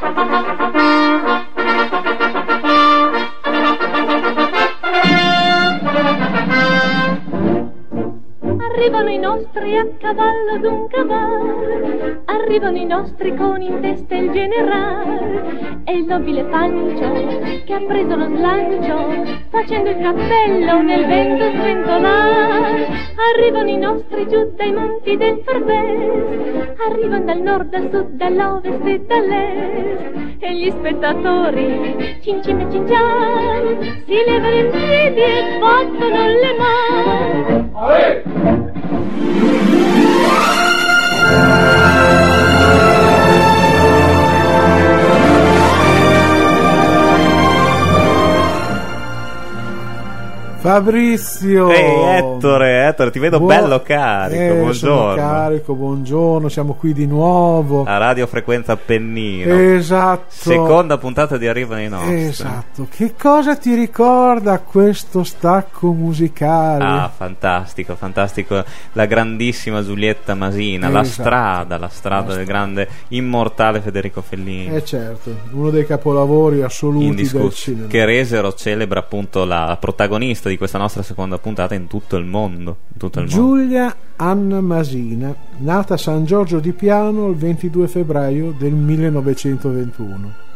Thank you. Arrivano i nostri a cavallo d'un cavallo, arrivano i nostri con in testa il generale e il nobile Pancio che ha preso lo slancio facendo il cappello nel vento sventolare. Arrivano i nostri giù dai monti del Farbes, arrivano dal nord, dal sud, dall'ovest e dall'est. E gli spettatori cincin e cincian si levano in piedi e battono le mani. Thank you. Fabrizio Ehi Ettore, Ettore, ti vedo Buo- bello carico, Eh, buongiorno. carico, buongiorno, siamo qui di nuovo. A Radio Frequenza Appennino. Esatto. Seconda puntata di Arrivano i nostri. Esatto. Che cosa ti ricorda questo stacco musicale? Ah, fantastico, fantastico. La grandissima Giulietta Masina, la Esatto. strada, la strada La del grande immortale Federico Fellini. Eh certo, uno dei capolavori assoluti del cinema. che resero celebra appunto la protagonista di questa nostra seconda puntata in tutto il mondo. Tutto il mondo. Giulia Anna Masina, nata a San Giorgio di Piano il 22 febbraio del 1921.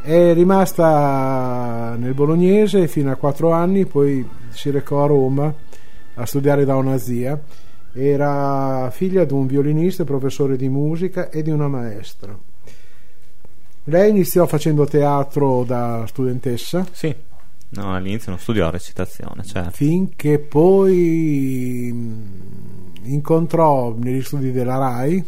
È rimasta nel bolognese fino a quattro anni, poi si recò a Roma a studiare da una zia. Era figlia di un violinista professore di musica e di una maestra. Lei iniziò facendo teatro da studentessa Sì, no, all'inizio non studiò recitazione, certo. finché poi mh, incontrò negli studi della RAI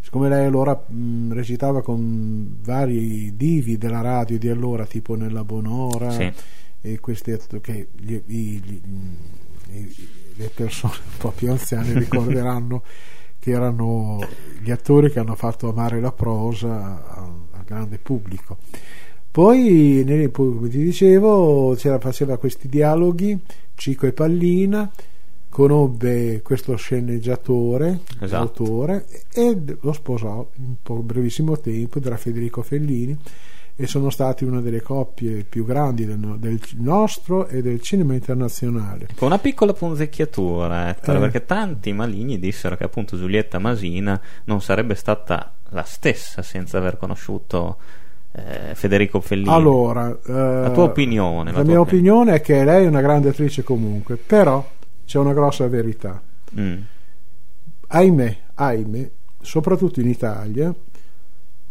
siccome lei allora mh, recitava con vari divi della radio di allora tipo nella Bonora Sì. e questi che gli- gli- mh, i- le persone un po' più anziane ricorderanno che erano gli attori che hanno fatto amare la prosa al, al grande pubblico poi, nel- poi, come ti dicevo, c'era, faceva questi dialoghi, Cico e Pallina, conobbe questo sceneggiatore, Esatto. autore, e lo sposò in po- brevissimo tempo, era Federico Fellini, e sono stati una delle coppie più grandi del, del nostro e del cinema internazionale. Con una piccola punzecchiatura, Ettore, Eh. perché tanti maligni dissero che appunto Giulietta Masina non sarebbe stata la stessa senza aver conosciuto eh, Federico Fellini. Allora, eh, La tua opinione, la La, tua mia opinione. è che lei è una grande attrice comunque, però c'è una grossa verità. Mm. ahimè, ahimè, soprattutto in Italia,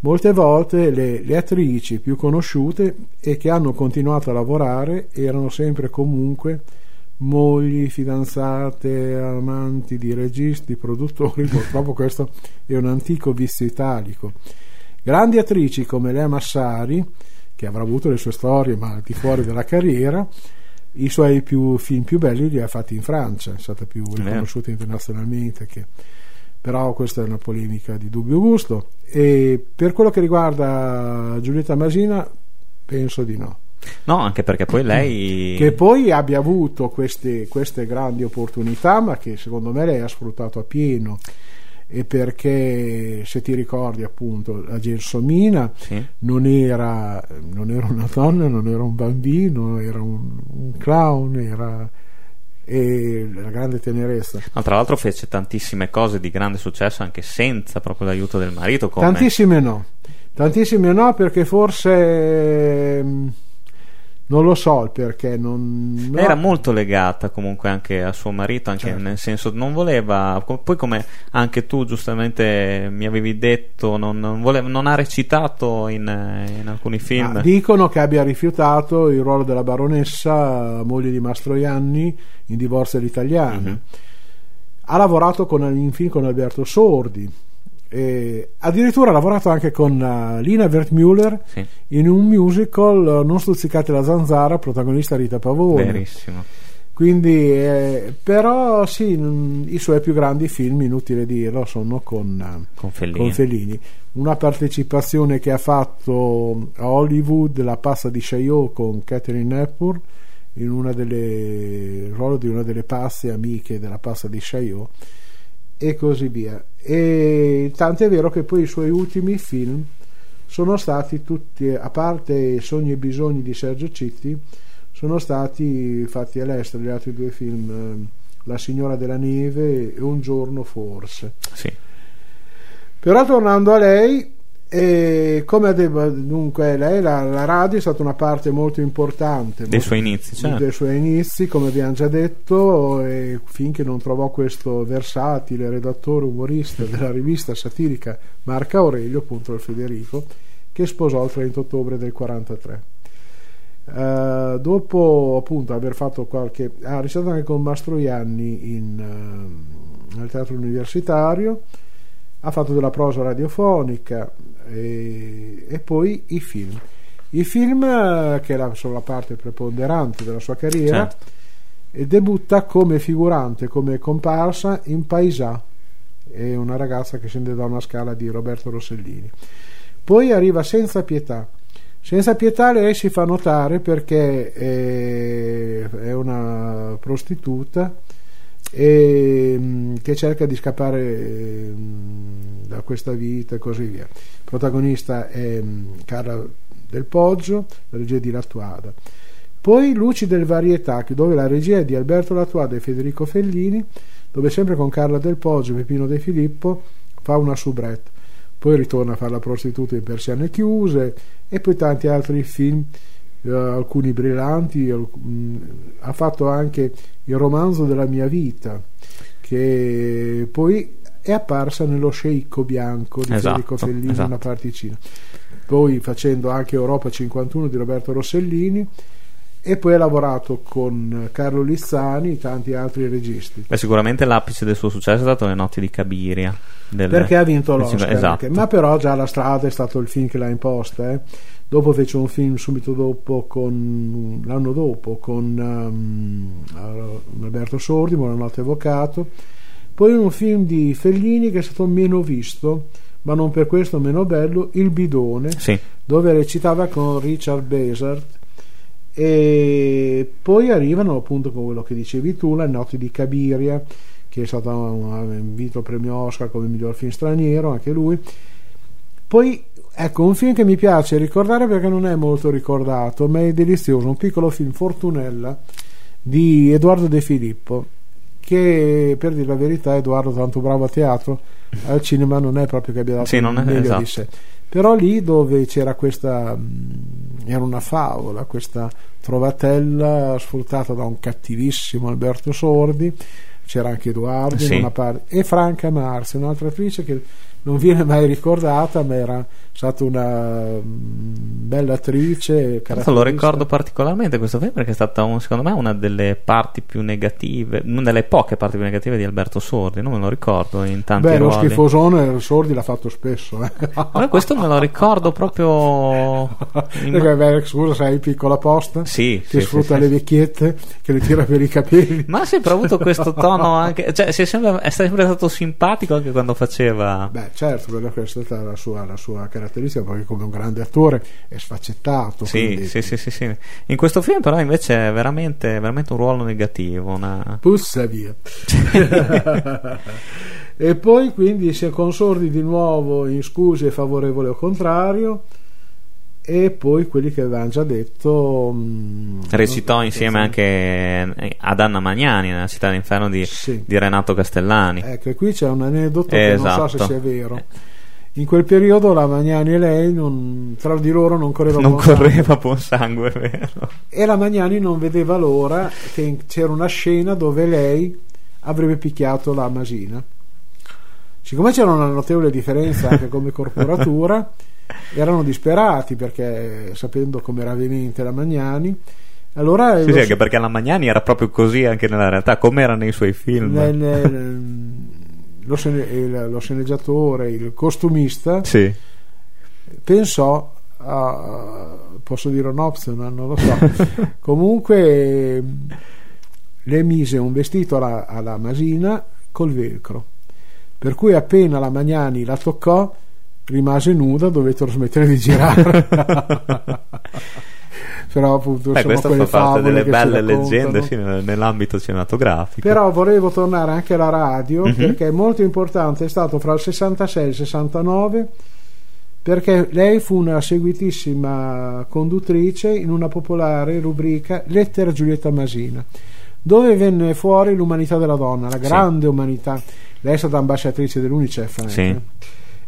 molte volte le, le attrici più conosciute e che hanno continuato a lavorare erano sempre comunque mogli, fidanzate, amanti di registi, produttori, purtroppo questo è un antico vizio italico. Grandi attrici come Lea Massari, che avrà avuto le sue storie ma al di fuori della carriera, i suoi più, film più belli li ha fatti in Francia, è stata più Vero. riconosciuta internazionalmente. Che... Però questa è una polemica di dubbio gusto. E per quello che riguarda Giulietta Masina, penso di no. No, anche perché poi lei... Che poi abbia avuto queste, queste grandi opportunità, ma che secondo me lei ha sfruttato a pieno. E perché se ti ricordi appunto la Gelsomina Sì. non era, non era una donna, non era un bambino, era un, un clown, era e la grande tenerezza. No, tra l'altro fece tantissime cose di grande successo anche senza proprio l'aiuto del marito. Come... Tantissime no, tantissime no perché forse mm, non lo so il perché. Non, no. Era molto legata comunque anche a suo marito, anche Certo. nel senso non voleva, poi come anche tu giustamente mi avevi detto, non, non voleva- non ha recitato in, in alcuni film. Ma dicono che abbia rifiutato il ruolo della baronessa, moglie di Mastroianni, in Divorzio all'italiana. Mhm. Ha lavorato con, in film con Alberto Sordi. E addirittura ha lavorato anche con eh, Lina Wertmüller Sì, in un musical eh, Non stuzzicate la zanzara, protagonista Rita Pavone. verissimo. Quindi, eh, però, sì, mm, i suoi più grandi film, inutile dirlo, sono con, eh, Con Fellini. con Fellini. Una partecipazione che ha fatto a Hollywood, La pazza di Chaillot con Catherine Hepburn, in una delle, il ruolo di una delle pazze amiche della pazza di Chaillot, e così via. E tanto è vero che poi i suoi ultimi film sono stati tutti, a parte Sogni e bisogni di Sergio Citti, sono stati fatti all'estero gli altri due film, eh, La signora della neve e Un giorno forse. Sì. Però tornando a lei, e come detto, dunque lei la, la, radio è stata una parte molto importante dei suoi inizi, certo. dei suoi inizi come abbiamo già detto finché non trovò questo versatile redattore umorista della rivista satirica Marco Aurelio appunto il Federico che sposò il 30 ottobre del 43 uh, eh, dopo appunto aver fatto qualche ha recitato anche con Mastroianni in, uh, nel teatro universitario ha fatto della prosa radiofonica e, e poi i film. I film, eh, che sono la parte preponderante della sua carriera, certo. e debutta come figurante, come comparsa in Paesà, è una ragazza che scende da una scala di Roberto Rossellini. Poi arriva Senza Pietà. Senza Pietà lei si fa notare perché è una prostituta e, mm, che cerca di scappare mm, da questa vita e così via. Il protagonista è mm, Carla del Poggio, la regia di Lattuada. Poi Luci del Varietà, dove la regia è di Alberto Lattuada e Federico Fellini, dove sempre con Carla del Poggio e Peppino De Filippo fa una soubrette. Poi ritorna a fare la prostituta in Persiane Chiuse e poi tanti altri film eh, alcuni brillanti, mh, ha fatto anche il romanzo della mia vita, che poi è apparsa nello sceicco bianco di esatto, Federico Fellini, esatto. una particina. Poi facendo anche Europa 51 di Roberto Rossellini e poi ha lavorato con Carlo Lizzani e tanti altri registi. Beh, sicuramente l'apice del suo successo è stato Le notti di Cabiria. Del... Perché ha vinto l'Oscar. Esatto. Ma però già La strada è stato il film che l'ha imposta. Eh. Dopo fece un film subito dopo, con, l'anno dopo, con um, Alberto Sordi, Buonanotte Avvocato. Poi un film di Fellini che è stato meno visto, ma non per questo meno bello, Il Bidone, sì. dove recitava con Richard Besart. E poi arrivano appunto con quello che dicevi tu, Le notti di Cabiria, che è stato un, vinto il premio Oscar come miglior film straniero, anche lui. Poi Ecco, un film che mi piace ricordare perché non è molto ricordato, ma è delizioso, un piccolo film Fortunella di Edoardo De Filippo, che per dire la verità Edoardo tanto bravo a teatro, al cinema non è proprio che abbia dato sì, non è, meglio esatto. di sé. Però lì dove c'era questa, era una favola, questa trovatella sfruttata da un cattivissimo Alberto Sordi, c'era anche Edoardo sì. parte, e Franca Marzi, un'altra attrice che non viene mai ricordata, ma era stata una mm, bella attrice. Lo ricordo particolarmente questo film perché è stata un, secondo me una delle parti più negative, una delle poche parti più negative di Alberto Sordi. Non me lo ricordo in tanti Beh, ruoli. lo schifosone Sordi l'ha fatto spesso. Eh. Ma questo me lo ricordo proprio. In... Perché, beh, scusa, sei piccola posta sì, che sì, sfrutta sì, le vecchiette, che le tira per i capelli. Ma ha sempre avuto questo tono anche. Cioè, è sempre, è sempre stato simpatico anche quando faceva. Beh, certo, quella è stata la sua, la sua caratteristica, perché come un grande attore è sfaccettato. Sì, sì, sì, sì, sì, In questo film, però, invece è veramente, veramente un ruolo negativo. Una... Pussa via. e poi quindi si è consordi di nuovo in scuse favorevole o contrario e poi quelli che avevamo già detto mh, recitò insieme anche ad Anna Magnani nella città dell'inferno di, sì. di Renato Castellani ecco e qui c'è un aneddoto esatto. che non so se sia vero in quel periodo la Magnani e lei non, tra di loro non correva non buon correva sangue. buon sangue vero e la Magnani non vedeva l'ora che c'era una scena dove lei avrebbe picchiato la Masina siccome c'era una notevole differenza anche come corporatura erano disperati perché sapendo come era vemente la Magnani allora sì, sì, anche perché la Magnani era proprio così anche nella realtà come era nei suoi film. Nel, nel, lo, scene, il, lo, sceneggiatore il costumista sì. pensò a, posso dire un optional non lo so. Comunque le mise un vestito alla, alla Masina col velcro per cui appena la Magnani la toccò rimase nuda, dovettero smettere di girare. Però appunto sono questo fa parte delle belle leggende nell'ambito cinematografico. Però volevo tornare anche alla radio Mhm. perché è molto importante, è stato fra il 66 e il 69 perché lei fu una seguitissima conduttrice in una popolare rubrica Lettera Giulietta Masina, dove venne fuori l'umanità della donna, la grande sì. umanità. Lei è stata ambasciatrice dell'UNICEF anche. Sì.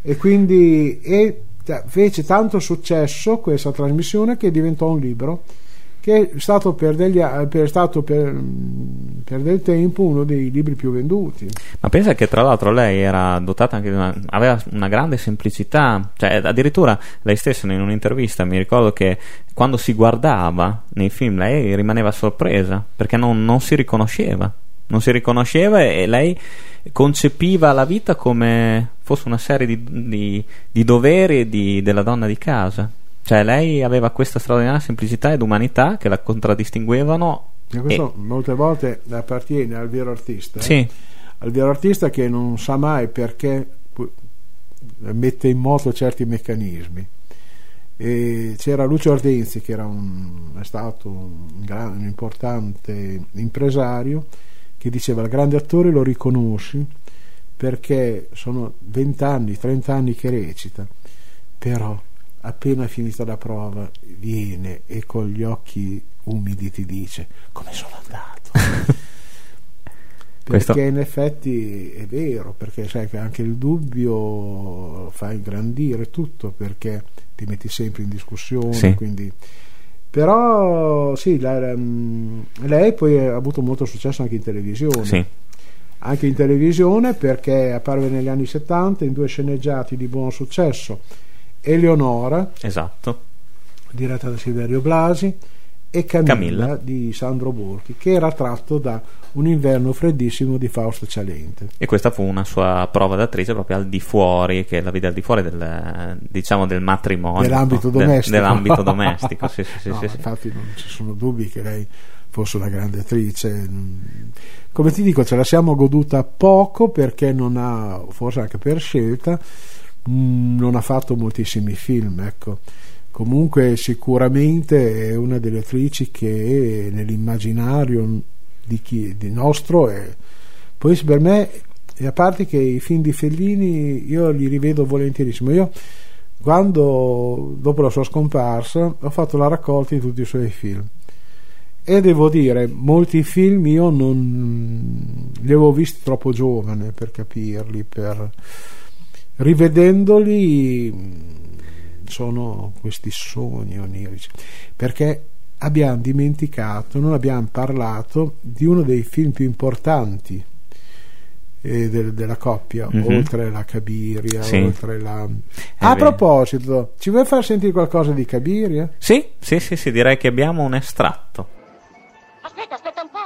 E quindi e fece tanto successo questa trasmissione che diventò un libro che è stato per, degli, per, stato per, per, del tempo uno dei libri più venduti. Ma pensa che tra l'altro lei era dotata anche di una, aveva una grande semplicità, cioè addirittura lei stessa in un'intervista mi ricordo che quando si guardava nei film lei rimaneva sorpresa perché non, non si riconosceva, non si riconosceva e lei concepiva la vita come fosse una serie di, di, di doveri di, della donna di casa. Cioè, lei aveva questa straordinaria semplicità ed umanità che la contraddistinguevano. E questo e... molte volte appartiene al vero artista. Eh? Sì. Al vero artista che non sa mai perché mette in moto certi meccanismi. E c'era Lucio Ardenzi che era un, è stato un, gran, un importante impresario che diceva il grande attore lo riconosci perché sono 20 anni, 30 anni che recita, però appena finita la prova viene e con gli occhi umidi ti dice come sono andato. perché Questo... in effetti è vero, perché sai che anche il dubbio fa ingrandire tutto, perché ti metti sempre in discussione, sì. quindi... Però sì, la, lei poi ha avuto molto successo anche in televisione. Sì. Anche in televisione perché apparve negli anni 70 in due sceneggiati di buon successo Eleonora, esatto. diretta da Silverio Blasi, e Camilla, Camilla, di Sandro Borchi, che era tratto da Un inverno freddissimo di Fausto Cialente. E questa fu una sua prova d'attrice proprio al di fuori, che la vide al di fuori del, diciamo, del matrimonio. Dell'ambito domestico. De, dell'ambito domestico, sì, sì, no, sì, Infatti non ci sono dubbi che lei fosse una grande attrice. Come ti dico, ce la siamo goduta poco perché non ha, forse anche per scelta, Mm, non ha fatto moltissimi film, ecco. Comunque sicuramente è una delle attrici che nell'immaginario di chi di nostro è. Poi per me, a parte che i film di Fellini io li rivedo volentierissimo. Io quando dopo la sua scomparsa ho fatto la raccolta di tutti i suoi film e devo dire molti film io non li avevo visti troppo giovane per capirli per rivedendoli sono questi sogni onirici perché abbiamo dimenticato, non abbiamo parlato di uno dei film più importanti eh, del, della coppia, mm-hmm. oltre la Cabiria, sì. oltre la... A proposito, ci vuoi far sentire qualcosa di Cabiria? Sì, sì, sì, sì, direi che abbiamo un estratto. Aspetta, aspetta un po'.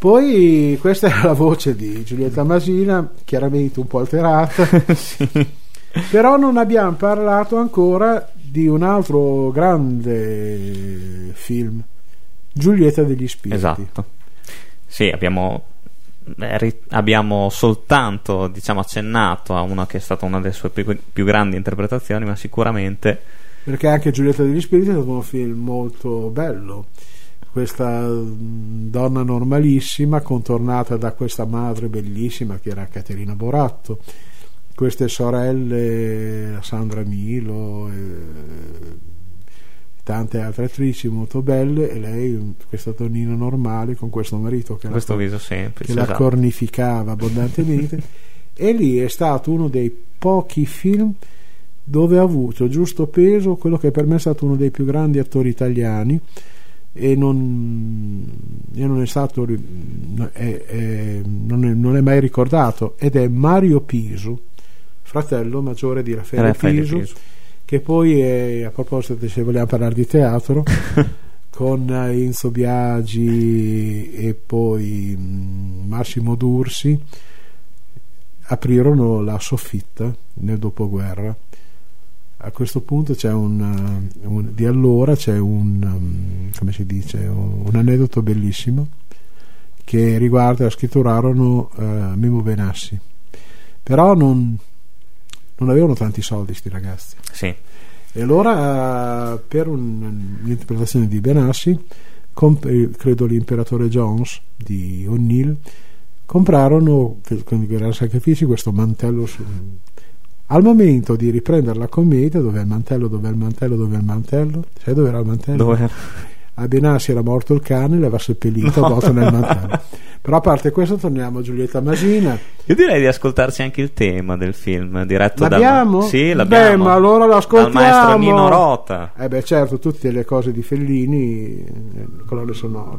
Poi questa era la voce di Giulietta Masina, chiaramente un po' alterata, sì. però non abbiamo parlato ancora di un altro grande film, Giulietta degli Spiriti. Esatto. Sì, abbiamo, eh, abbiamo soltanto diciamo, accennato a una che è stata una delle sue più, più grandi interpretazioni, ma sicuramente... Perché anche Giulietta degli Spiriti è stato un film molto bello questa mm, donna normalissima contornata da questa madre bellissima che era Caterina Boratto queste sorelle Sandra Milo e tante altre attrici molto belle e lei questa donnina normale con questo marito che, questo la, semplice, che esatto. la cornificava abbondantemente e lì è stato uno dei pochi film dove ha avuto giusto peso quello che per me è stato uno dei più grandi attori italiani e non, e non è stato è, è, non, è, non, è, mai ricordato ed è Mario Pisu fratello maggiore di Raffaele, Raffaele Pisu, Pisu, che poi è a proposito se vogliamo parlare di teatro con Enzo Biagi e poi mm, Massimo Dursi aprirono la soffitta nel dopoguerra a questo punto c'è un, uh, un, di allora c'è un um, come si dice un, un, aneddoto bellissimo che riguarda scritturarono uh, Mimo Benassi però non, non avevano tanti soldi sti ragazzi sì. E allora, eh, per un- un'interpretazione di Benassi, comp- eh, credo l'imperatore Jones di O'Neill, comprarono con i grandi sacrifici questo mantello. Al momento di riprendere la commedia, dov'è il mantello, dov'è il mantello, dov'è il mantello? Sai dove era il mantello? Dove era? A Benassi era morto il cane, l'aveva seppellito avvolto nel mantello. Però a parte questo torniamo a Giulietta Masina. Io direi di ascoltarci anche il tema del film diretto L'abbiamo? dal Sì, Beh, l'abbiamo. ma allora Dal l'ascoltiamo. maestro Nino Rota. Eh beh certo, tutte le cose di Fellini, eh, colonne sonore.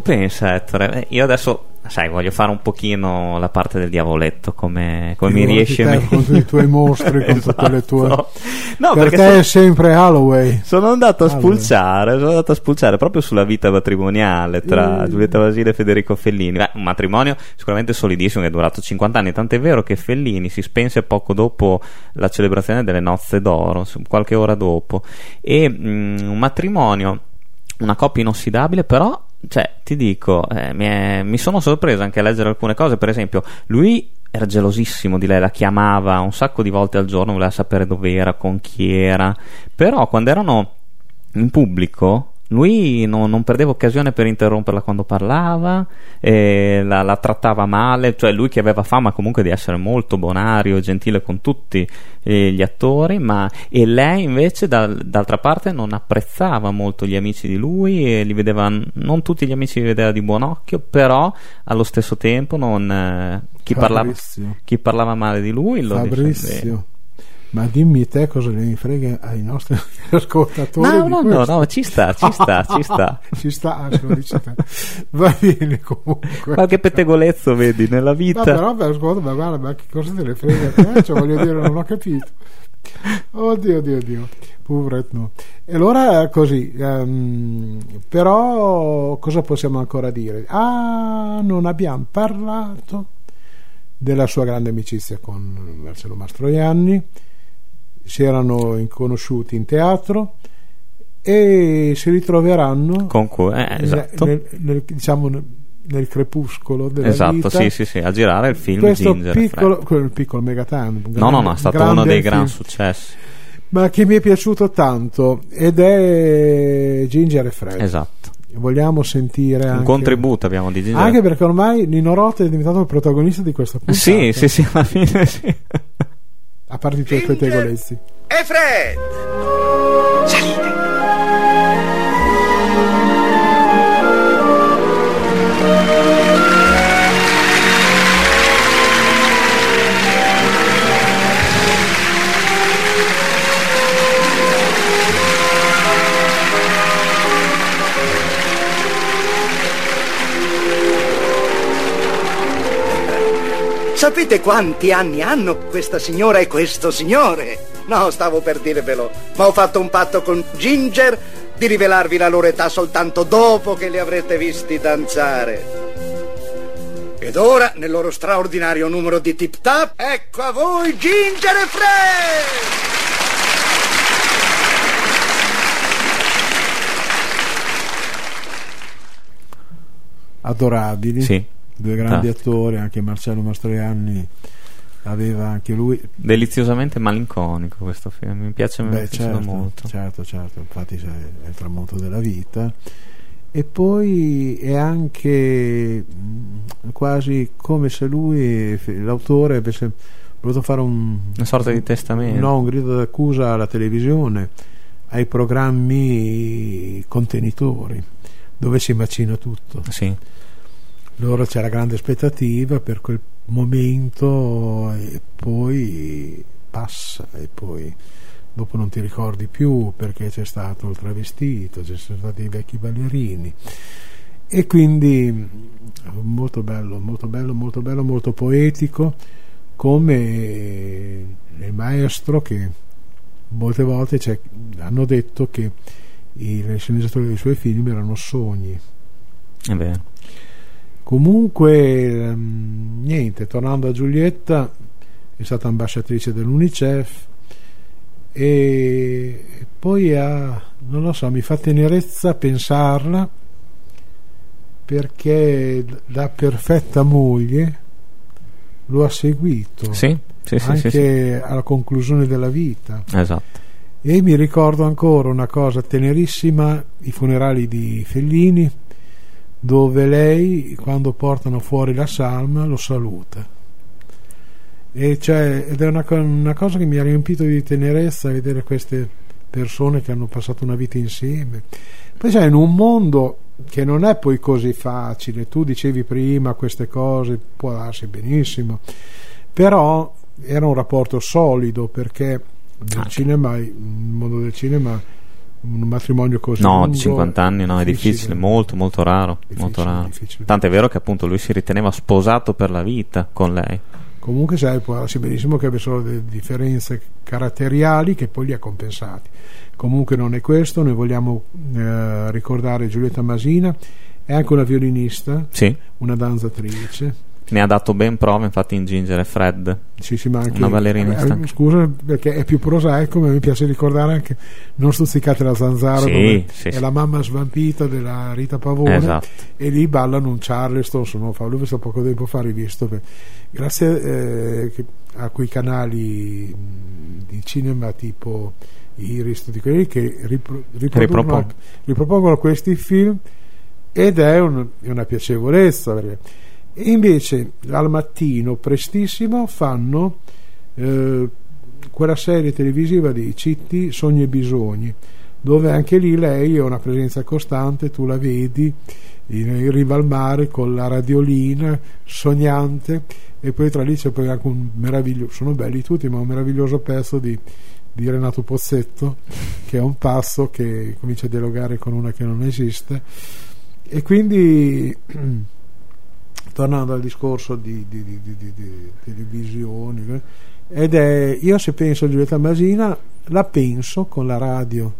Tu pensa, Ettore, eh, io adesso, sai, voglio fare un pochino la parte del diavoletto, come, come mi riesce te a me. con i tuoi mostri, con tutte le tue... Esatto. No, per perché te sono- è sempre Holloway. Sono andato a spulciare, sono andato a spulciare proprio sulla vita matrimoniale tra Mm. Giulietta Basile e Federico Fellini. Beh, un matrimonio sicuramente solidissimo che è durato 50 anni, tant'è vero che Fellini si spense poco dopo la celebrazione delle nozze d'oro, qualche ora dopo. E mm, un matrimonio, una coppia inossidabile, però, cioè, ti dico, eh, mi, è- mi sono sorpreso anche a leggere alcune cose, per esempio, lui era gelosissimo di lei, la chiamava un sacco di volte al giorno, voleva sapere dove era, con chi era, però quando erano in pubblico lui non, non perdeva occasione per interromperla quando parlava, eh, la, la, trattava male, cioè lui che aveva fama comunque di essere molto bonario e gentile con tutti eh, gli attori, ma e lei invece dal, d'altra parte non apprezzava molto gli amici di lui e li vedeva, non tutti gli amici li vedeva di buon occhio, però allo stesso tempo non, eh, chi, parlava, chi, parlava, male di lui lo Fabrizio. Ma dimmi te cosa ne frega ai nostri ascoltatori. No, no, no, no, ci sta, ci sta, ci sta. ci sta, ah, Va bene comunque. Qualche pettegolezzo vedi nella vita. No, però, ascolta, ma guarda, ma che cosa te ne frega te? Cioè, voglio dire, non ho capito. Oddio, oddio, oddio. Poveretto. E allora così, um, però cosa possiamo ancora dire? Ah, non abbiamo parlato della sua grande amicizia con Marcello Mastroianni si erano conosciuti in teatro e si ritroveranno con cui, eh, esatto. nel, nel, diciamo, nel crepuscolo della esatto, vita. sì, sì, sì, a girare il film questo Ginger piccolo, quello, il piccolo Megaton no, no, no, è stato uno dei gran successi. Ma che mi è piaciuto tanto ed è Ginger e Fred. Esatto. Vogliamo sentire un anche, contributo abbiamo di Ginger anche perché ormai Nino Rota è diventato il protagonista di questa puntata. sì, sì, sì, alla fine sì a parte i tuoi pettegolezzi. E Fred! Salite! Sapete quanti anni hanno questa signora e questo signore? No, stavo per dirvelo, ma ho fatto un patto con Ginger di rivelarvi la loro età soltanto dopo che li avrete visti danzare. Ed ora, nel loro straordinario numero di tip tap, ecco a voi Ginger e Fred! Adorabili. Sì due grandi ah. attori, anche Marcello Mastroianni aveva anche lui. Deliziosamente malinconico questo film mi piace, Beh, certo, molto. certo certo infatti è il tramonto della vita. E poi è anche mm, quasi come se lui l'autore avesse voluto fare un, una sorta di testamento. No, un grido d'accusa alla televisione ai programmi contenitori dove si macina tutto. Sì loro c'era grande aspettativa per quel momento e poi passa e poi dopo non ti ricordi più perché c'è stato il travestito, ci sono stati i vecchi ballerini e quindi molto bello, molto bello, molto bello, molto poetico come il maestro che molte volte hanno detto che i sceneggiatori dei suoi film erano sogni. È vero Comunque, ehm, niente, tornando a Giulietta, è stata ambasciatrice dell'UNICEF e poi ha, non lo so, mi fa tenerezza pensarla perché da perfetta moglie lo ha seguito sì, sì, anche sì, alla conclusione della vita. Esatto. E mi ricordo ancora una cosa tenerissima, i funerali di Fellini dove lei quando portano fuori la salma lo saluta e cioè, ed è una, una, cosa che mi ha riempito di tenerezza vedere queste persone che hanno passato una vita insieme. Poi c'è in un mondo che non è poi così facile tu dicevi prima queste cose può darsi benissimo però era un rapporto solido perché nel cinema, il mondo del cinema un matrimonio così no lungo, di 50 anni no è difficile, molto molto raro, difficile, molto raro. tant'è vero che appunto lui si riteneva sposato per la vita con lei. Comunque sai può darsi benissimo che abbia solo delle differenze caratteriali che poi li ha compensati. Comunque non è questo noi vogliamo eh, ricordare Giulietta Masina è anche una violinista sì. una danzatrice ne ha dato ben prova infatti in Ginger e Fred sì, sì, ma anche, una ballerina eh, scusa perché è più prosaico ma mi piace ricordare anche Non stuzzicate la zanzara sì, sì, è la mamma svampita della Rita Pavone esatto. e lì ballano un Charleston sono, visto poco tempo fa rivisto per, grazie eh, a quei canali di cinema tipo Iris, tutti quelli che ripro- Ripropongono. ripropongono questi film ed è un- è una piacevolezza. perché- E invece al mattino, prestissimo, fanno eh, quella serie televisiva di CT Sogni e Bisogni, dove anche lì lei è una presenza costante, tu la vedi in riva al mare con la radiolina sognante e poi tra lì c'è poi anche un meraviglioso, sono belli tutti, ma un meraviglioso pezzo di, di Renato Pozzetto che è un passo che comincia a dialogare con una che non esiste. E quindi tornando al discorso di, di- di- di- televisioni eh, ed è io se penso a Giulietta Masina la penso con la radio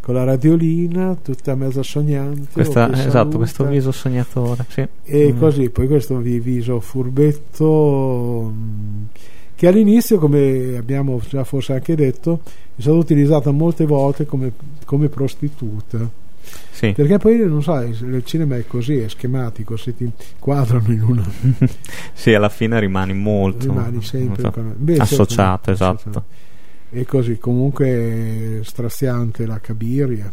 con la radiolina tutta mezza sognante Questa- esatto, saluta. questo viso sognatore. Sì. E Mm. così, poi questo vi- viso furbetto mh, che all'inizio, come abbiamo già forse anche detto, è stato utilizzato molte volte come, come prostituta. Sì. Perché poi non sai, il cinema è così, è schematico, se ti quadrano in una Sì, alla fine rimani molto rimani sempre so, con- Beh, associato, certo, esatto. e così comunque straziante la cabiria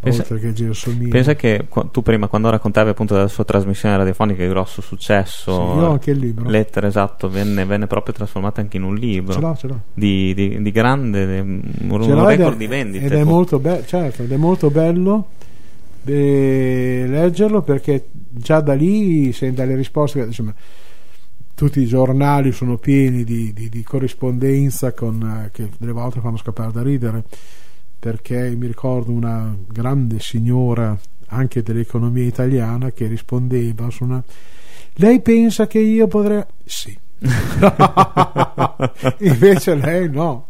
Pensa- oltre che gelsomino Pensa che tu prima, quando raccontavi appunto della sua trasmissione radiofonica, di grosso successo, Sì, ho anche il libro. lettere, esatto, venne, venne proprio trasformata anche in un libro. Ce l'ho, ce l'ho. di, di- di grande, un, ed è- record di vendite. Ed è molto, be- certo, ed è molto bello eh, leggerlo perché già da lì, se dalle risposte, insomma, tutti i giornali sono pieni di, di- di corrispondenza con, eh, che delle volte fanno scappare da ridere perché mi ricordo una grande signora anche dell'economia italiana che rispondeva su una lei pensa che io potrei sì. Invece lei no.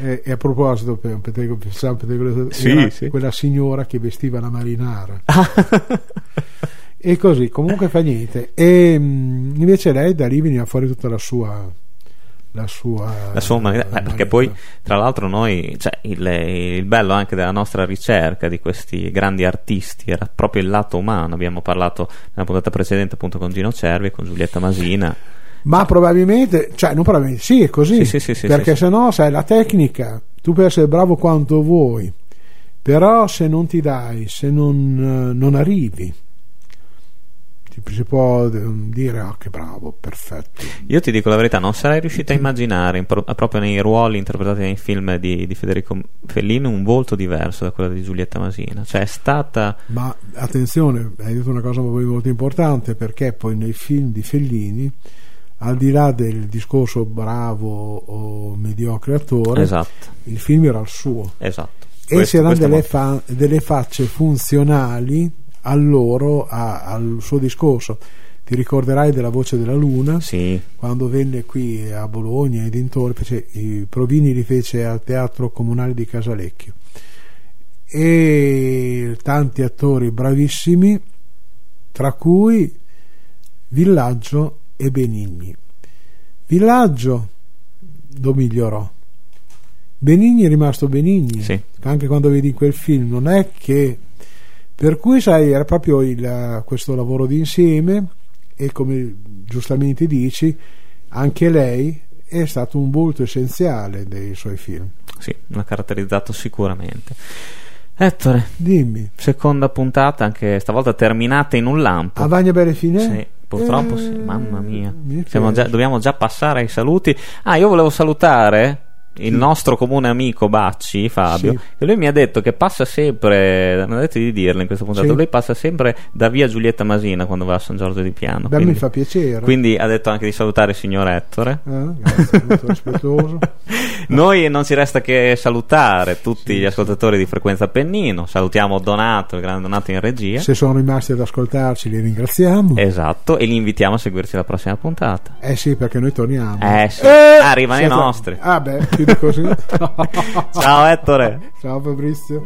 E, e a proposito per, per, per Sì, sì. quella signora che vestiva la marinara. E così comunque fa niente. E mh, invece lei da lì veniva fuori tutta la sua la sua, La sua umanità, eh, perché poi tra l'altro noi, cioè, il, il bello anche della nostra ricerca di questi grandi artisti era proprio il lato umano, abbiamo parlato nella puntata precedente appunto con Gino Cervi, con Giulietta Masina, ma probabilmente cioè non probabilmente sì è così. Sì, sì, sì, perché se no sai la tecnica tu puoi essere bravo quanto vuoi però se non ti dai se non, eh, non arrivi si può eh, dire ah che bravo perfetto Io ti dico la verità, non sarei riuscito a immaginare, in pro- proprio nei ruoli interpretati nei film di, di Federico Fellini, un volto diverso da quello di Giulietta Masina. Cioè, è stata. Ma attenzione, hai detto una cosa molto importante perché poi nei film di Fellini, al di là del discorso bravo o mediocre attore, Esatto, il film era il suo esatto. e c'erano delle, fa- delle facce funzionali a loro, a- al suo discorso. Ti ricorderai della voce della luna? Sì, quando venne qui a Bologna e dintorni, fece, i Provini li fece al Teatro Comunale di Casalecchio e tanti attori bravissimi, tra cui Villaggio e Benigni. Villaggio lo migliorò. Benigni è rimasto Benigni, Sì. anche quando vedi quel film, non è che... Per cui, sai, era proprio il- questo lavoro d'insieme e come giustamente dici, anche lei è stato un volto essenziale dei suoi film. sì, l'ha caratterizzato sicuramente. Ettore, Dimmi, seconda puntata, anche stavolta terminata in un lampo. a Vagna Bere Fine? Sì, purtroppo Eh, sì, mamma mia. già- dobbiamo già passare ai saluti. Ah, io volevo salutare il nostro comune amico Bacci, Fabio, Sì. che lui mi ha detto che passa sempre, non ha detto di dirlo in questa puntata, Sì. lui passa sempre da via Giulietta Masina quando va a San Giorgio di Piano. Beh, quindi, mi fa piacere. quindi ha detto anche di salutare il signor Ettore. Eh, grazie, molto rispettoso. Noi non ci resta che salutare tutti Sì, gli ascoltatori di Frequenza Pennino, salutiamo Donato, il grande Donato in regia. Se sono rimasti ad ascoltarci, li ringraziamo. Esatto, e li invitiamo a seguirci la prossima puntata. Eh sì, perché noi torniamo. Eh sì, Eh, arrivano i nostri. Ah beh, chiudi così. Ciao Ettore. Ciao Fabrizio.